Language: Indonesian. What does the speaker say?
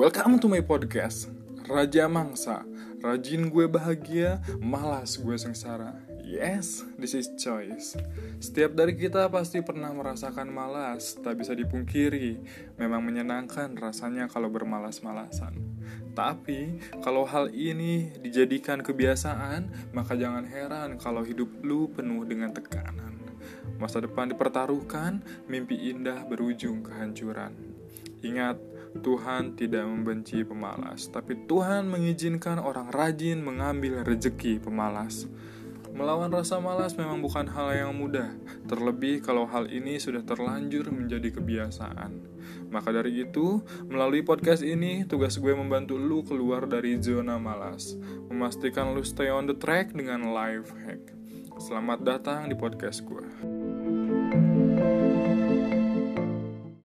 Welcome to my podcast Raja Mangsa. Rajin gue bahagia, malas gue sengsara. Yes, this is choice. Setiap dari kita pasti pernah merasakan malas Tak bisa dipungkiri. Memang menyenangkan rasanya kalau bermalas-malasan. Tapi, kalau hal ini dijadikan kebiasaan Maka jangan heran kalau hidup lu penuh dengan tekanan. Masa depan dipertaruhkan, mimpi indah berujung kehancuran. Ingat, Tuhan tidak membenci pemalas, tapi Tuhan mengizinkan orang rajin mengambil rejeki pemalas. Melawan rasa malas memang bukan hal yang mudah, terlebih kalau hal ini sudah terlanjur menjadi kebiasaan. Maka dari itu, melalui podcast ini, tugas gue membantu lu keluar dari zona malas, memastikan lu stay on the track dengan life hack. Selamat datang di podcast gue.